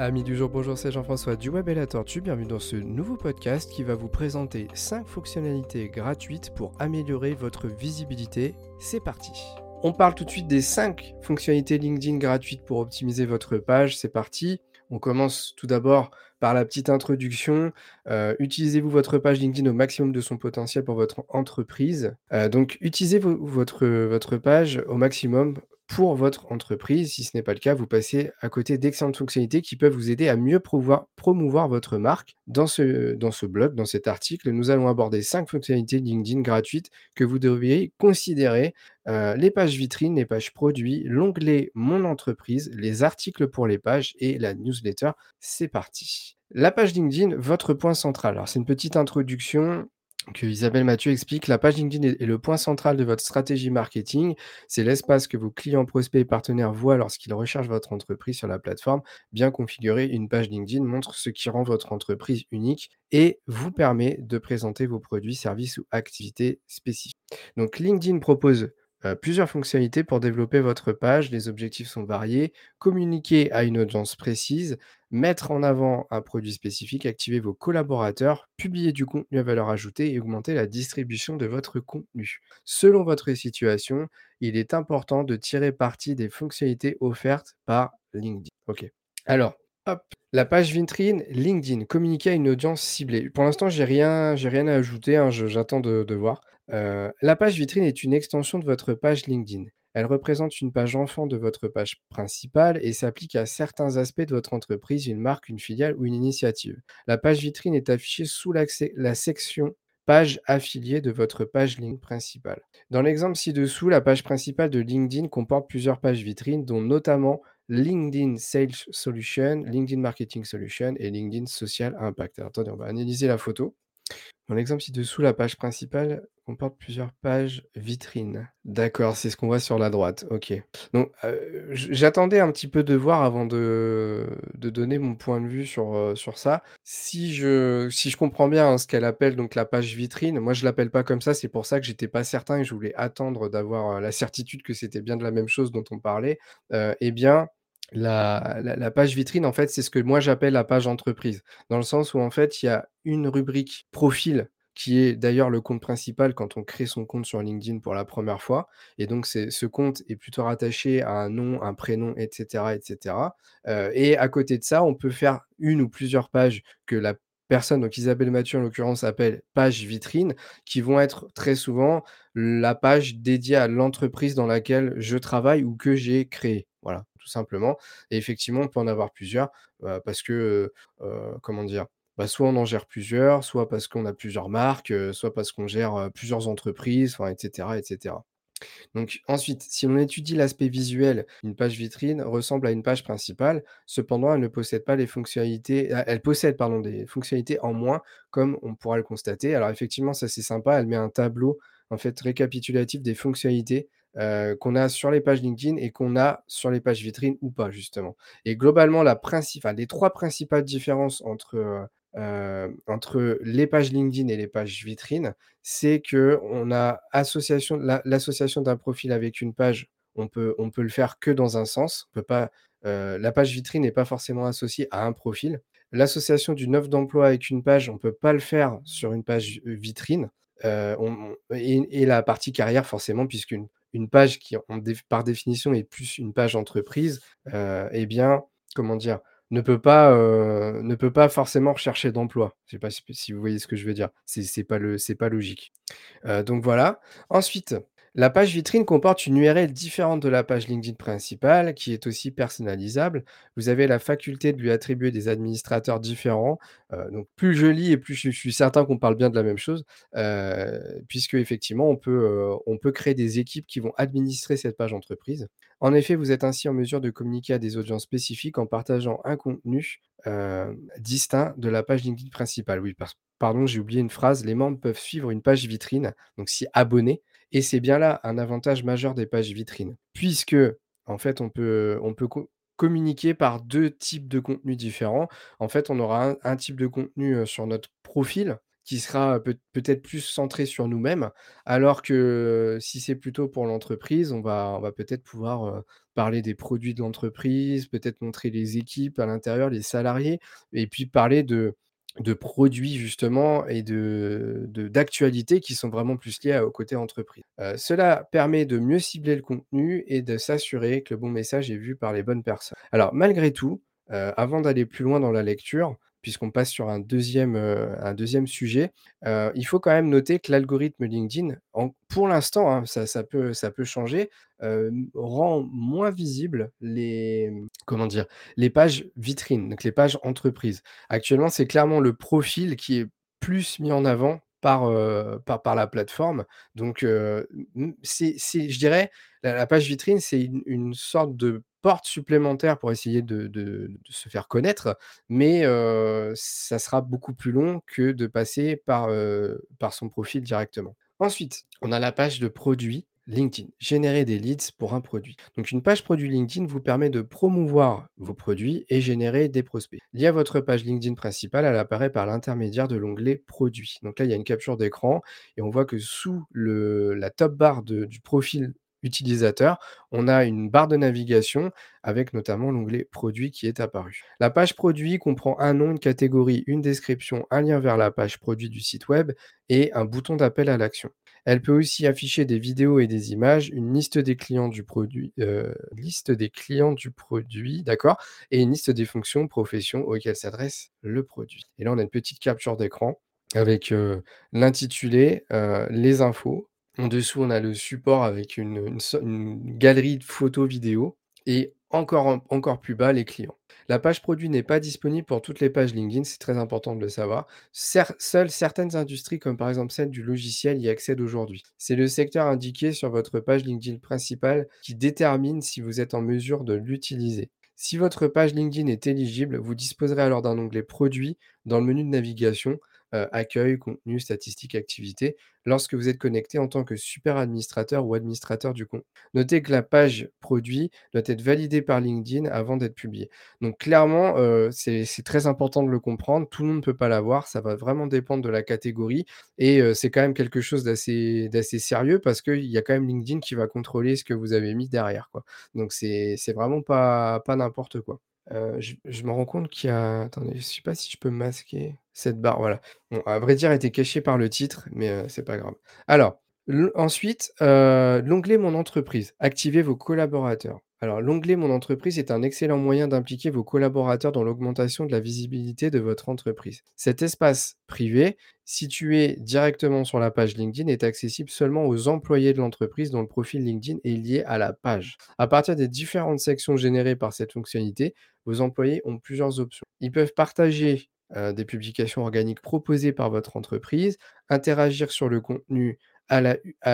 Amis du jour, bonjour, c'est Jean-François du Web et la Tortue. Bienvenue dans ce nouveau podcast qui va vous présenter 5 fonctionnalités gratuites pour améliorer votre visibilité. C'est parti. On parle tout de suite des 5 fonctionnalités LinkedIn gratuites pour optimiser votre page. C'est parti. On commence tout d'abord par la petite introduction. Euh, utilisez-vous votre page LinkedIn au maximum de son potentiel pour votre entreprise? Euh, donc, utilisez votre, votre page au maximum pour votre entreprise. Si ce n'est pas le cas, vous passez à côté d'excellentes fonctionnalités qui peuvent vous aider à mieux promouvoir votre marque. Dans ce, dans blog, dans cet article, nous allons aborder cinq fonctionnalités LinkedIn gratuites que vous devriez considérer. Euh, les pages vitrines, les pages produits, l'onglet Mon entreprise, les articles pour les pages et la newsletter. C'est parti. La page LinkedIn, votre point central. Alors, c'est une petite introduction que Isabelle Mathieu explique, la page LinkedIn est le point central de votre stratégie marketing. C'est l'espace que vos clients, prospects et partenaires voient lorsqu'ils recherchent votre entreprise sur la plateforme. Bien configurée, une page LinkedIn montre ce qui rend votre entreprise unique et vous permet de présenter vos produits, services ou activités spécifiques. Donc LinkedIn propose euh, plusieurs fonctionnalités pour développer votre page. Les objectifs sont variés. Communiquer à une audience précise, mettre en avant un produit spécifique, activer vos collaborateurs, publier du contenu à valeur ajoutée et augmenter la distribution de votre contenu. Selon votre situation, il est important de tirer parti des fonctionnalités offertes par LinkedIn. Alors, hop, la page vitrine LinkedIn, communiquer à une audience ciblée. Pour l'instant, j'ai rien, rien à ajouter, hein, j'attends de voir. Euh, la page vitrine est une extension de votre page LinkedIn. Elle représente une page enfant de votre page principale et s'applique à certains aspects de votre entreprise, une marque, une filiale ou une initiative. La page vitrine est affichée sous la section page affiliée de votre page LinkedIn principale. Dans l'exemple ci-dessous, la page principale de LinkedIn comporte plusieurs pages vitrines, dont notamment LinkedIn Sales Solution, LinkedIn Marketing Solution et LinkedIn Social Impact. Attendez, on va analyser la photo. Dans l'exemple ci-dessous, la page principale comporte plusieurs pages vitrines. D'accord, c'est ce qu'on voit sur la droite. OK. Donc, j'attendais un petit peu de voir avant de de donner mon point de vue sur, sur ça. Si je si je comprends bien, hein, ce qu'elle appelle donc la page vitrine, moi je l'appelle pas comme ça, c'est pour ça que j'étais pas certain et je voulais attendre d'avoir, la certitude que c'était bien de la même chose dont on parlait. eh bien la page vitrine, en fait, c'est ce que moi j'appelle la page entreprise. Dans le sens où, en fait, il y a une rubrique profil qui est d'ailleurs le compte principal quand on crée son compte sur LinkedIn pour la première fois et donc ce compte est plutôt rattaché à un nom, un prénom et cetera et à côté de ça, on peut faire une ou plusieurs pages que la personne, donc Isabelle Mathieu en l'occurrence, appelle page vitrine, qui vont être très souvent la page dédiée à l'entreprise dans laquelle je travaille ou que j'ai créée. Voilà, tout simplement. Et effectivement, on peut en avoir plusieurs euh, parce que, comment dire, bah, soit on en gère plusieurs, soit parce qu'on a plusieurs marques, soit parce qu'on gère plusieurs entreprises, etc., etc. Donc ensuite, si on étudie l'aspect visuel, une page vitrine ressemble à une page principale. Cependant, elle ne possède pas les fonctionnalités, elle possède pardon, des fonctionnalités en moins, comme on pourra le constater. Alors effectivement, ça c'est sympa. Elle met un tableau en fait récapitulatif des fonctionnalités qu'on a sur les pages LinkedIn et qu'on a sur les pages vitrines ou pas justement. Et globalement, la principale, les trois principales différences entre entre les pages LinkedIn et les pages vitrines, c'est qu'on a association, l'association d'un profil avec une page, on peut, on peut le faire que dans un sens. Pas, la page vitrine n'est pas forcément associée à un profil. L'association d'une offre d'emploi avec une page, on ne peut pas le faire sur une page vitrine. Et, la partie carrière, forcément, puisqu'une une page qui, par définition, est plus une page entreprise, eh bien, comment dire, ne peut pas, ne peut pas forcément rechercher d'emploi. Je sais pas si vous voyez ce que je veux dire. C'est pas le pas logique. donc voilà. Ensuite la page vitrine comporte une URL différente de la page LinkedIn principale, qui est aussi personnalisable. Vous avez la faculté de lui attribuer des administrateurs différents. Euh, donc plus je lis et plus je, suis certain qu'on parle bien de la même chose, euh, puisque effectivement, on peut, euh, on peut créer des équipes qui vont administrer cette page entreprise. En effet, vous êtes ainsi en mesure de communiquer à des audiences spécifiques en partageant un contenu distinct de la page LinkedIn principale. Oui, pardon, j'ai oublié une phrase. Les membres peuvent suivre une page vitrine, donc s'y abonner, et c'est bien là un avantage majeur des pages vitrines, puisque en fait on peut, communiquer par deux types de contenus différents. En fait, on aura un, type de contenu sur notre profil qui sera peut peut-être plus centré sur nous-mêmes. Alors que si c'est plutôt pour l'entreprise, on va on va peut-être pouvoir, parler des produits de l'entreprise, peut-être montrer les équipes à l'intérieur, les salariés et puis parler de de produits justement et de d'actualités qui sont vraiment plus liées au côté entreprise. Heu, cela permet de mieux cibler le contenu et de s'assurer que le bon message est vu par les bonnes personnes. Alors malgré tout, heu, avant d'aller plus loin dans la lecture, puisqu'on passe sur un deuxième e 2e sujet, heu, il faut quand même noter que l'algorithme LinkedIn, pour l'instant, hein, ça peut changer, hem, rend moins visibles les, comment dire? Les pages vitrines, donc les pages entreprises. Actuellement, c'est clairement le profil qui est plus mis en avant par, heu, par la plateforme. Donc, c'est je dirais, la page vitrine, c'est une une sorte de porte supplémentaire pour essayer de se faire connaître, mais, heu, ça sera beaucoup plus long que de passer par, son profil directement. Ensuite, on a la page de produit LinkedIn, générer des leads pour un produit. Donc une page produit LinkedIn vous permet de promouvoir vos produits et générer des prospects. Liée à votre page LinkedIn principale, elle apparaît par l'intermédiaire de l'onglet produits. Donc là, il y a une capture d'écran et on voit que sous la top bar de du profil utilisateur, on a une barre de navigation avec notamment l'onglet produits qui est apparu. La page produit comprend un nom, une catégorie, une description, un lien vers la page produit du site web et un bouton d'appel à l'action. Elle peut aussi afficher des vidéos et des images, une liste des clients du produit, heu, liste des clients du produit, d'accord et une liste des fonctions, professions auxquelles s'adresse le produit. Et là, on a une petite capture d'écran avec, heu, l'intitulé, heu, les infos. En dessous, on a le support avec une galerie de photos vidéos et encore en encore plus bas, les clients. La page produit n'est pas disponible pour toutes les pages LinkedIn, c'est très important de le savoir. Seules certaines industries, comme par exemple celle du logiciel, y accèdent aujourd'hui. C'est le secteur indiqué sur votre page LinkedIn principale qui détermine si vous êtes en mesure de l'utiliser. Si votre page LinkedIn est éligible, vous disposerez alors d'un onglet produits dans le menu de navigation, heu, accueil, contenu, statistiques, activités, lorsque vous êtes connecté en tant que super administrateur ou administrateur du compte. Notez que la page produit doit être validée par LinkedIn avant d'être publiée. Donc clairement, heu, c'est très important de le comprendre. Tout le monde peut pas l'avoir, ça va vraiment dépendre de la catégorie et heu, c'est quand même quelque chose d'assez sérieux parce qu'il y a quand même LinkedIn qui va contrôler ce que vous avez mis derrière. Donc c'est vraiment pas n'importe quoi. Heu, je me rends compte qu'il y a attendez, je sais pas si je peux masquer cette barre, voilà. Bon, à vrai dire, elle était cachée par le titre, mais, heu, c'est pas grave. Alors, ensuite, heu, l'onglet Mon entreprise, activez vos collaborateurs. Alors l'onglet Mon entreprise est un excellent moyen d'impliquer vos collaborateurs dans l'augmentation de la visibilité de votre entreprise. Cet espace privé, situé directement sur la page LinkedIn, est accessible seulement aux employés de l'entreprise dont le profil LinkedIn est lié à la page. À partir des différentes sections générées par cette fonctionnalité, vos employés ont plusieurs options. Ils peuvent partager, heu, des publications organiques proposées par votre entreprise, interagir sur le contenu à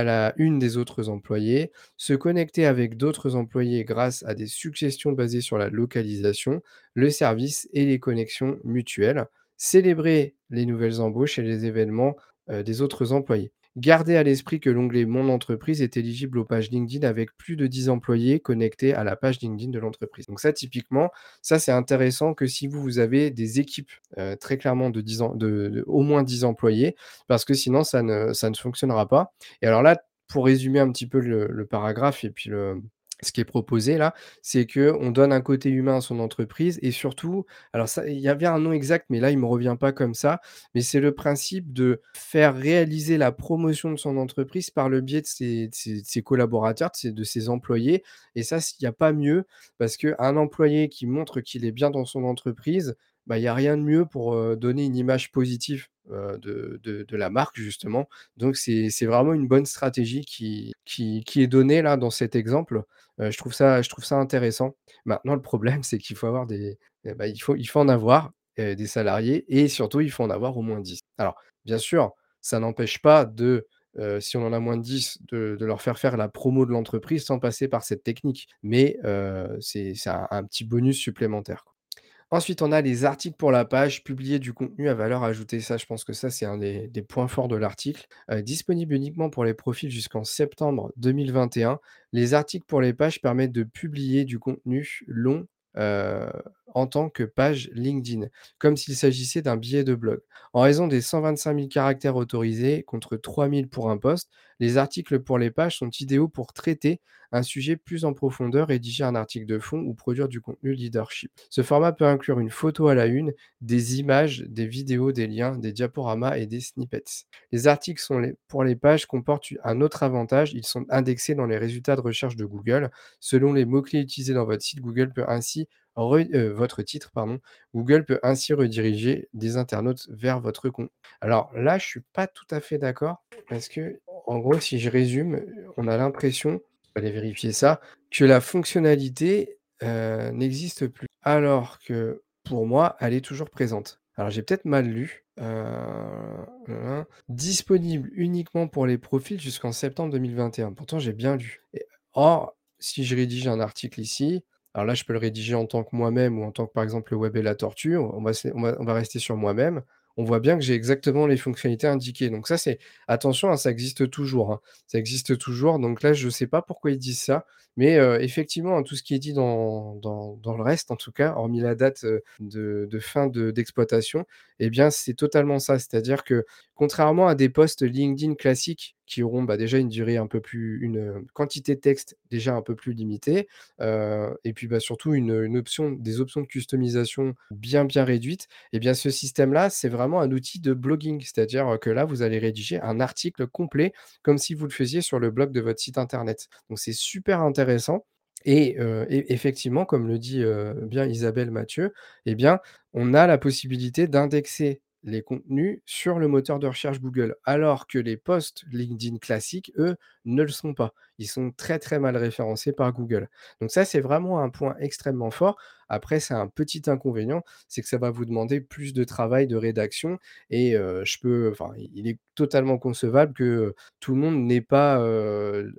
la une des autres employés, se connecter avec d'autres employés grâce à des suggestions basées sur la localisation, le service et les connexions mutuelles, célébrer les nouvelles embauches et les événements, heu, des autres employés. Gardez à l'esprit que l'onglet Mon entreprise est éligible aux pages LinkedIn avec plus de 10 employés connectés à la page LinkedIn de l'entreprise. Donc ça, typiquement, ça, c'est intéressant que si vous, vous avez des équipes, heu, très clairement de 10 em de de au moins 10 employés, parce que sinon ça ne ça ne fonctionnera pas. Et alors là, pour résumer un petit peu le paragraphe et puis le ce qui est proposé là, c'est qu'on donne un côté humain à son entreprise et surtout, alors il y avait un nom exact, mais là, il me revient pas comme ça, mais c'est le principe de faire réaliser la promotion de son entreprise par le biais de ses collaborateurs, de ses employés. Et ça, il y a pas mieux parce qu'un employé qui montre qu'il est bien dans son entreprise, bah, il y a rien de mieux pour, donner une image positive, de de la marque justement. Donc c'est vraiment une bonne stratégie qui qui qui est donnée là dans cet exemple. Je trouve ça je trouve ça intéressant. Maintenant le problème, c'est qu'il faut avoir des et bah, il faut il faut en avoir, heu, des salariés et surtout il faut en avoir au moins 10. Alors bien sûr, ça n'empêche pas de, si on en a moins de 10, de de leur faire faire la promo de l'entreprise sans passer par cette technique. Mais, c'est un petit bonus supplémentaire. Ensuite, on a les articles pour la page, publier du contenu à valeur ajoutée. Ça, je pense que ça, c'est un des points forts de l'article. Heu, disponible uniquement pour les profils jusqu'en septembre 2021, les articles pour les pages permettent de publier du contenu long, heu, en tant que page LinkedIn, comme s'il s'agissait d'un billet de blog. En raison des 125 000 caractères autorisés contre 3 000 pour un post, les articles pour les pages sont idéaux pour traiter un sujet plus en profondeur, rédiger un article de fond ou produire du contenu leadership. Ce format peut inclure une photo à la une, des images, des vidéos, des liens, des diaporamas et des snippets. Les articles sont pour les pages comportent un autre avantage, ils sont indexés dans les résultats de recherche de Google. Selon les mots-clés utilisés dans votre site, Google peut ainsi euh, votre titre, pardon, Google peut ainsi rediriger des internautes vers votre compte. Alors là, je suis pas tout à fait d'accord parce que, en gros, si je résume, on a l'impression, aller vérifier ça, que la fonctionnalité euh, n'existe plus. Alors que pour moi, elle est toujours présente. Alors j'ai peut-être mal lu. Euh, hein, disponible uniquement pour les profils jusqu'en septembre 2021. Pourtant, j'ai bien lu. Or, si je rédige un article ici, alors là, je peux le rédiger en tant que moi-même ou en tant que, par exemple, le web et la tortue. On va, rester sur moi-même. On voit bien que j'ai exactement les fonctionnalités indiquées. Donc ça, c'est... Attention, hein, ça existe toujours. hein. Ça existe toujours. Donc là, je ne sais pas pourquoi ils disent ça. Mais euh, effectivement, hein, tout ce qui est dit dans, le reste, en tout cas, hormis la date euh, de, fin de- d'exploitation, eh bien, c'est totalement ça. C'est-à-dire que contrairement à des posts LinkedIn classiques qui auront bah, déjà une durée un peu plus, une quantité de texte déjà un peu plus limitée, et puis bah, surtout des options de customisation bien bien réduites, eh bien ce système-là, c'est vraiment un outil de blogging. C'est-à-dire que là, vous allez rédiger un article complet comme si vous le faisiez sur le blog de votre site internet. Donc c'est super intéressant. Et, et effectivement, comme le dit, bien Isabelle Mathieu, eh bien, on a la possibilité d'indexer les contenus sur le moteur de recherche Google. Alors que les posts LinkedIn classiques, eux, ne le sont pas. Ils sont très, très mal référencés par Google. Donc ça, c'est vraiment un point extrêmement fort. Après, c'est un petit inconvénient, c'est que ça va vous demander plus de travail de rédaction et je peux enfin, il est totalement concevable que, tout le monde n'est pas,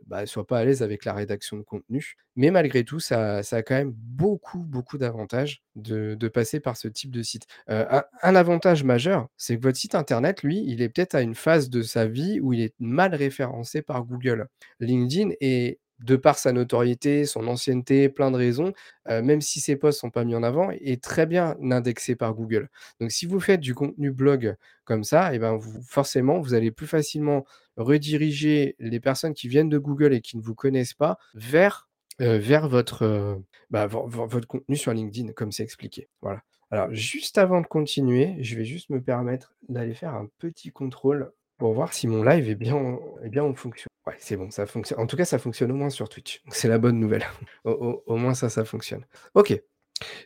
bah, soit pas à l'aise avec la rédaction de contenu. Mais malgré tout, ça ça a quand même beaucoup, beaucoup d'avantages de passer par ce type de site. Un avantage majeur, c'est que votre site internet, lui, il est peut-être à une phase de sa vie où il est mal référencé par Google. LinkedIn est de par sa notoriété, son ancienneté, plein de raisons, heu, même si ses posts sont pas mis en avant, est très bien indexé par Google. Donc si vous faites du contenu blog comme ça, et ben, vous forcément, vous allez plus facilement rediriger les personnes qui viennent de Google et qui ne vous connaissent pas vers, heu, vers votre, heu, bah, vo vo votre contenu sur LinkedIn comme c'est expliqué. Voilà. Alors juste avant de continuer, je vais juste me permettre d'aller faire un petit contrôle pour voir si mon live est bien en bien en fonction. Ouais, c'est bon, ça fonctionne. En tout cas, ça fonctionne au moins sur Twitch, c'est la bonne nouvelle. Au moins ça, ça fonctionne. OK.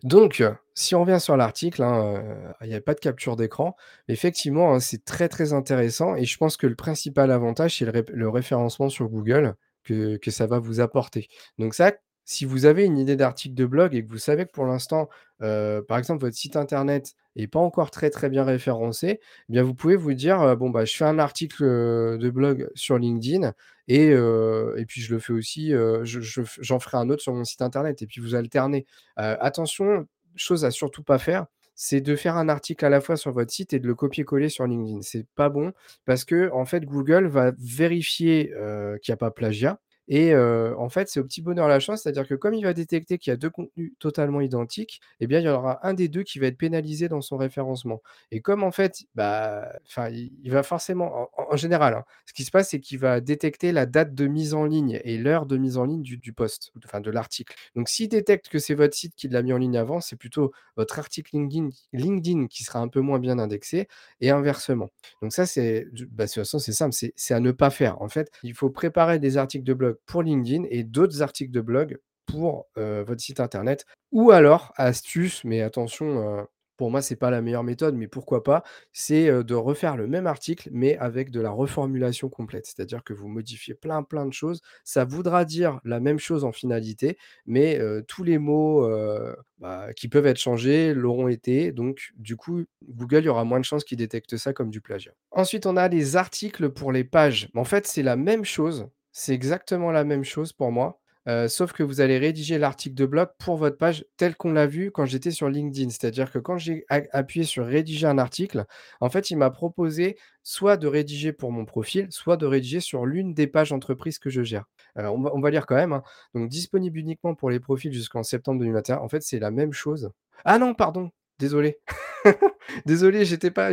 Donc, heu, si on revient sur l'article, hein, heu, il y a pas de capture d'écran. Effectivement, hein, c'est très, très intéressant et je pense que le principal avantage, c'est le référencement sur Google que que ça va vous apporter. Donc ça, si vous avez une idée d'article de blog et que vous savez que pour l'instant, heu, par exemple, votre site internet est pas encore très, très bien référencé, eh bien vous pouvez vous dire, heu: «Bon, bah, je fais un article, heu, de blog sur LinkedIn et puis je le fais aussi, j'en ferai un autre sur mon site internet» et puis vous alternez. Attention, chose à surtout pas faire, c'est de faire un article à la fois sur votre site et de le copier-coller sur LinkedIn. C'est pas bon parce que en fait, Google va vérifier, qu'il y a pas plagiat et en fait, c'est au petit bonheur la chance, c'est-à-dire que comme il va détecter qu'il y a 2 contenus totalement identiques, eh bien, il y en aura un des 2 qui va être pénalisé dans son référencement et comme en fait, bah, il va forcément en général, hein, ce qui se passe, c'est qu'il va détecter la date de mise en ligne et l'heure de mise en ligne du post, enfin de l'article. Donc s'il détecte que c'est votre site qui l'a mis en ligne avant, c'est plutôt votre article LinkedIn qui sera un peu moins bien indexé et inversement. Donc ça, c'est bah, c'est simple, c'est à ne pas faire. En fait, il faut préparer des articles de blog pour LinkedIn et d'autres articles de blog pour, heu, votre site internet ou alors, astuce, mais attention, heu, pour moi, c'est pas la meilleure méthode, mais pourquoi pas, c'est, heu, de refaire le même article, mais avec de la reformulation complète. C'est-à-dire que vous modifiez plein, plein de choses. Ça voudra dire la même chose en finalité, mais, tous les mots, bah, qui peuvent être changés l'auront été. Donc du coup, Google, il y aura moins de chances qu'il détecte ça comme du plagiat. Ensuite, on a les articles pour les pages. En fait, c'est la même chose, c'est exactement la même chose pour moi. sauf que vous allez rédiger l'article de blog pour votre page tel qu'on l'a vu quand j'étais sur LinkedIn. C'est-à-dire que quand j'ai appuyé sur rédiger un article, en fait, il m'a proposé soit de rédiger pour mon profil, soit de rédiger sur l'une des pages entreprises que je gère. On va on lire quand même, hein. Donc disponible uniquement pour les profils jusqu'en septembre 2021. En fait, c'est la même chose. Ah non, pardon, désolé. Désolé, j'étais pas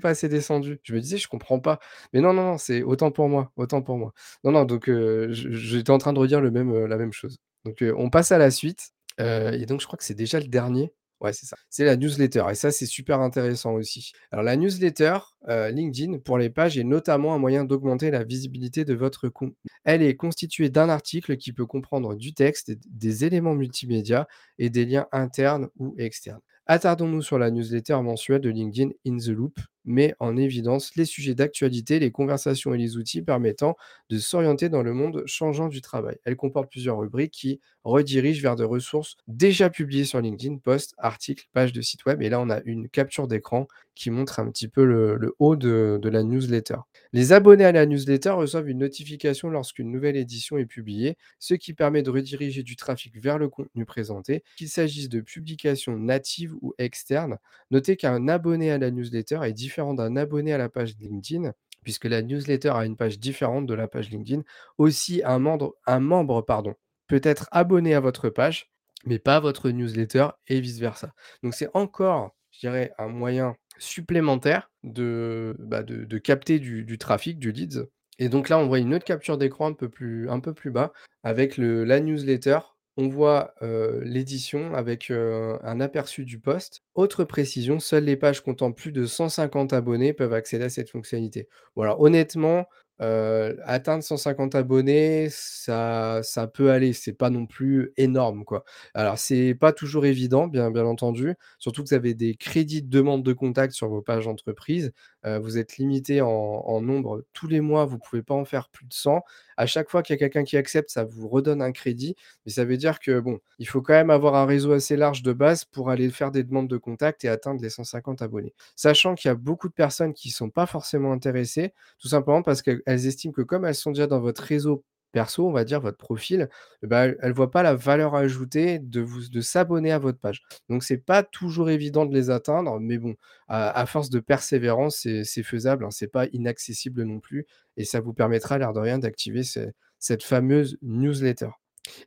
pas assez descendu. Je me disais: «Je comprends pas». Mais non, non, non, c'est autant pour moi, autant pour moi. Non, non, donc j'étais en train de redire la même chose. Donc on passe à la suite, et donc je crois que c'est déjà le dernier. Ouais, c'est ça. C'est la newsletter et ça, c'est super intéressant aussi. Alors la newsletter, LinkedIn pour les pages est notamment un moyen d'augmenter la visibilité de votre contenu. Elle est constituée d'un article qui peut comprendre du texte, des éléments multimédia et des liens internes ou externes. Attardons-nous sur la newsletter mensuelle de LinkedIn In the Loop met en évidence les sujets d'actualité, les conversations et les outils permettant de s'orienter dans le monde changeant du travail. Elle comporte plusieurs rubriques qui redirigent vers des ressources déjà publiées sur LinkedIn, posts, articles, pages de site web. Et là, on a une capture d'écran qui montre un petit peu le, le haut de, de la newsletter. Les abonnés à la newsletter reçoivent une notification lorsqu'une nouvelle édition est publiée, ce qui permet de rediriger du trafic vers le contenu présenté, qu'il s'agisse de publications natives ou externes. Notez qu'un abonné à la newsletter est différent d'un abonné à la page LinkedIn, puisque la newsletter a une page différente de la page LinkedIn. Aussi, un membre, pardon, peut être abonné à votre page, mais pas à votre newsletter et vice-versa. Donc c'est encore, je dirais, un moyen supplémentaire de, bah, de, de capter du, du trafic, du leads. Et donc là, on voit une autre capture d'écran un peu plus, un peu plus bas avec le, la newsletter on voit, l'édition avec, un aperçu du post. Autre précision, seules les pages comptant plus de 150 abonnés peuvent accéder à cette fonctionnalité. Bon alors honnêtement, atteindre 150 abonnés, ça peut aller, c'est pas non plus énorme, quoi. Alors c'est pas toujours évident, bien bien entendu, surtout que vous avez des crédits de demande de contact sur vos pages d'entreprise. Vous êtes limité en nombre tous les mois, vous pouvez pas en faire plus de 100. À chaque fois qu'il y a quelqu'un qui accepte, ça vous redonne un crédit. Mais ça veut dire que, bon, il faut quand même avoir un réseau assez large de base pour aller faire des demandes de contact et atteindre les 150 abonnés. Sachant qu'il y a beaucoup de personnes qui ne sont pas forcément intéressées, tout simplement parce qu'elles elles estiment que comme elles sont déjà dans votre réseau perso, on va dire, votre profil, bah, elles ne voient pas la valeur ajoutée de vous de s'abonner à votre page. Donc c'est pas toujours évident de les atteindre, mais bon, à force de persévérance, c'est faisable, hein, c'est pas inaccessible non plus et ça vous permettra, l'air de rien, d'activer ce cette fameuse newsletter.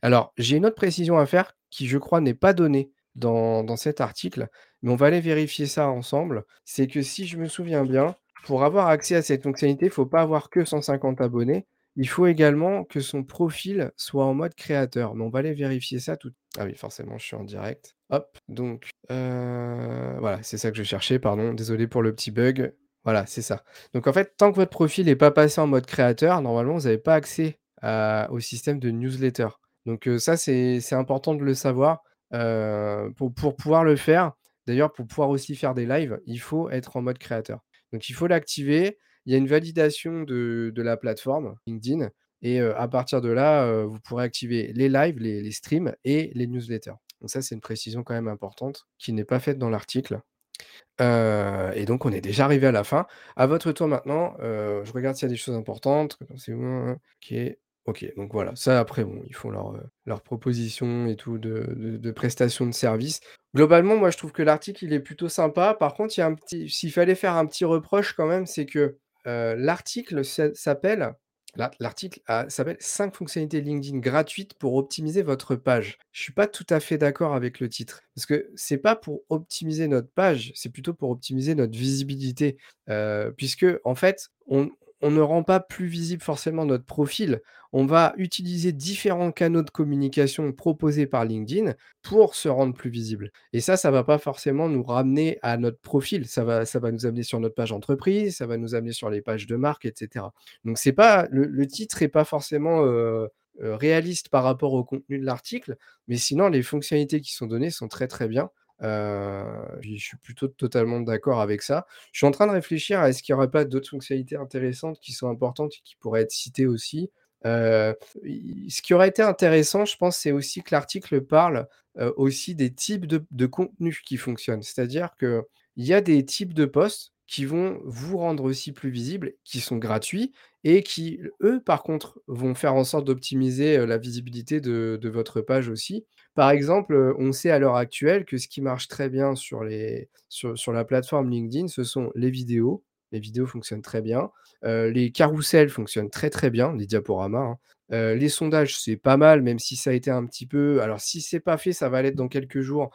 Alors, j'ai une autre précision à faire qui, je crois, n'est pas donnée dans dans cet article, mais on va aller vérifier ça ensemble. C'est que si je me souviens bien, pour avoir accès à cette fonctionnalité, il faut pas avoir que 150 abonnés. Il faut également que son profil soit en mode créateur, mais on va aller vérifier ça tout ah oui, forcément, je suis en direct. Hop, donc, heu, voilà, c'est ça que je cherchais, pardon, désolé pour le petit bug. Voilà, c'est ça. Donc en fait, tant que votre profil n'est pas passé en mode créateur, normalement, vous n'avez pas accès au système de newsletter. Donc heu, ça, c'est important de le savoir, heu, pour pour pouvoir le faire. D'ailleurs, pour pouvoir aussi faire des lives, il faut être en mode créateur. Donc il faut l'activer. Il y a une validation de de la plateforme LinkedIn et à partir de là, vous pourrez activer les lives, les les streams et les newsletters. Donc ça, c'est une précision quand même importante qui n'est pas faite dans l'article. Et donc on est déjà arrivé à la fin. À votre tour maintenant, je regarde s'il y a des choses importantes. C'est OK. OK, donc voilà, ça après bon, ils font leur, heu, leurs propositions et tout de de de prestations de services. Globalement, moi je trouve que l'article il est plutôt sympa. Par contre, s'il fallait faire un petit reproche quand même, c'est que, l'article s'a s'appelle l'ar l'article s'appelle «5 fonctionnalités LinkedIn gratuites pour optimiser votre page». Je suis pas tout à fait d'accord avec le titre, parce que c'est pas pour optimiser notre page, c'est plutôt pour optimiser notre visibilité, puisque en fait, on on ne rend pas plus visible forcément notre profil. On va utiliser différents canaux de communication proposés par LinkedIn pour se rendre plus visible. Et ça, ça va pas forcément nous ramener à notre profil. Ça va, nous amener sur notre page entreprise, ça va nous amener sur les pages de marque, etc. Donc c'est pas le, titre est pas forcément euh, euh, réaliste par rapport au contenu de l'article, mais sinon les fonctionnalités qui sont données sont très très bien. Heu, je suis plutôt totalement d'accord avec ça. Je suis en train de réfléchir à est-ce qu'il y aurait pas d'autres fonctionnalités intéressantes qui sont importantes et qui pourraient être citées aussi? Heu, i ce qui aurait été intéressant, je pense, c'est aussi que l'article parle, heu, aussi des types de de contenus qui fonctionnent. C'est-à-dire qu'il y a des types de posts qui vont vous rendre aussi plus visible, qui sont gratuits et qui, eux, par contre, vont faire en sorte d'optimiser, la visibilité de votre page aussi. Par exemple, on sait à l'heure actuelle que ce qui marche très bien sur la plateforme LinkedIn, ce sont les vidéos. Les vidéos fonctionnent très bien. Heu, les carousels fonctionnent très, très bien, les diaporamas, hein. Heu, les sondages, c'est pas mal, même si ça a été un petit peu alors si c'est pas fait, ça va l'être dans quelques jours,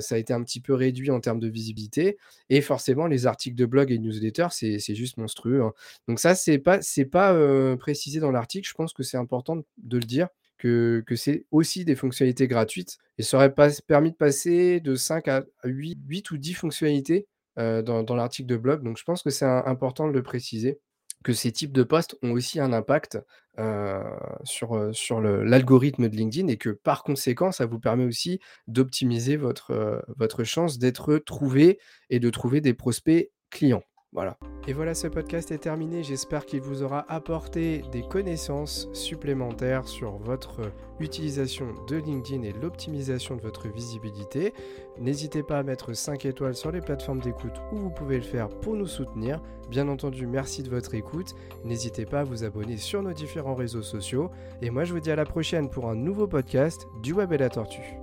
ça a été un petit peu réduit en termes de visibilité et forcément les articles de blog et newsletters, c'est c'est juste monstrueux, hein. Donc ça, c'est pas pas, précisé dans l'article. Je pense que c'est important de le dire que c'est aussi des fonctionnalités gratuites et ça aurait permis de passer de 5 à 8 8 ou 10 fonctionnalités, heu, dans l'article de blog. Donc je pense que c'est im important de le préciser, que ces types de posts ont aussi un impact, heu, sur, le l'algorithme de LinkedIn et que par conséquent, ça vous permet aussi d'optimiser votre chance d'être trouvé et de trouver des prospects clients. Voilà. Et voilà, ce podcast est terminé. J'espère qu'il vous aura apporté des connaissances supplémentaires sur votre utilisation de LinkedIn et l'optimisation de votre visibilité. N'hésitez pas à mettre 5 étoiles sur les plateformes d'écoute où vous pouvez le faire pour nous soutenir. Bien entendu, merci de votre écoute. N'hésitez pas à vous abonner sur nos différents réseaux sociaux. Et moi, je vous dis à la prochaine pour un nouveau podcast du Web et la Tortue.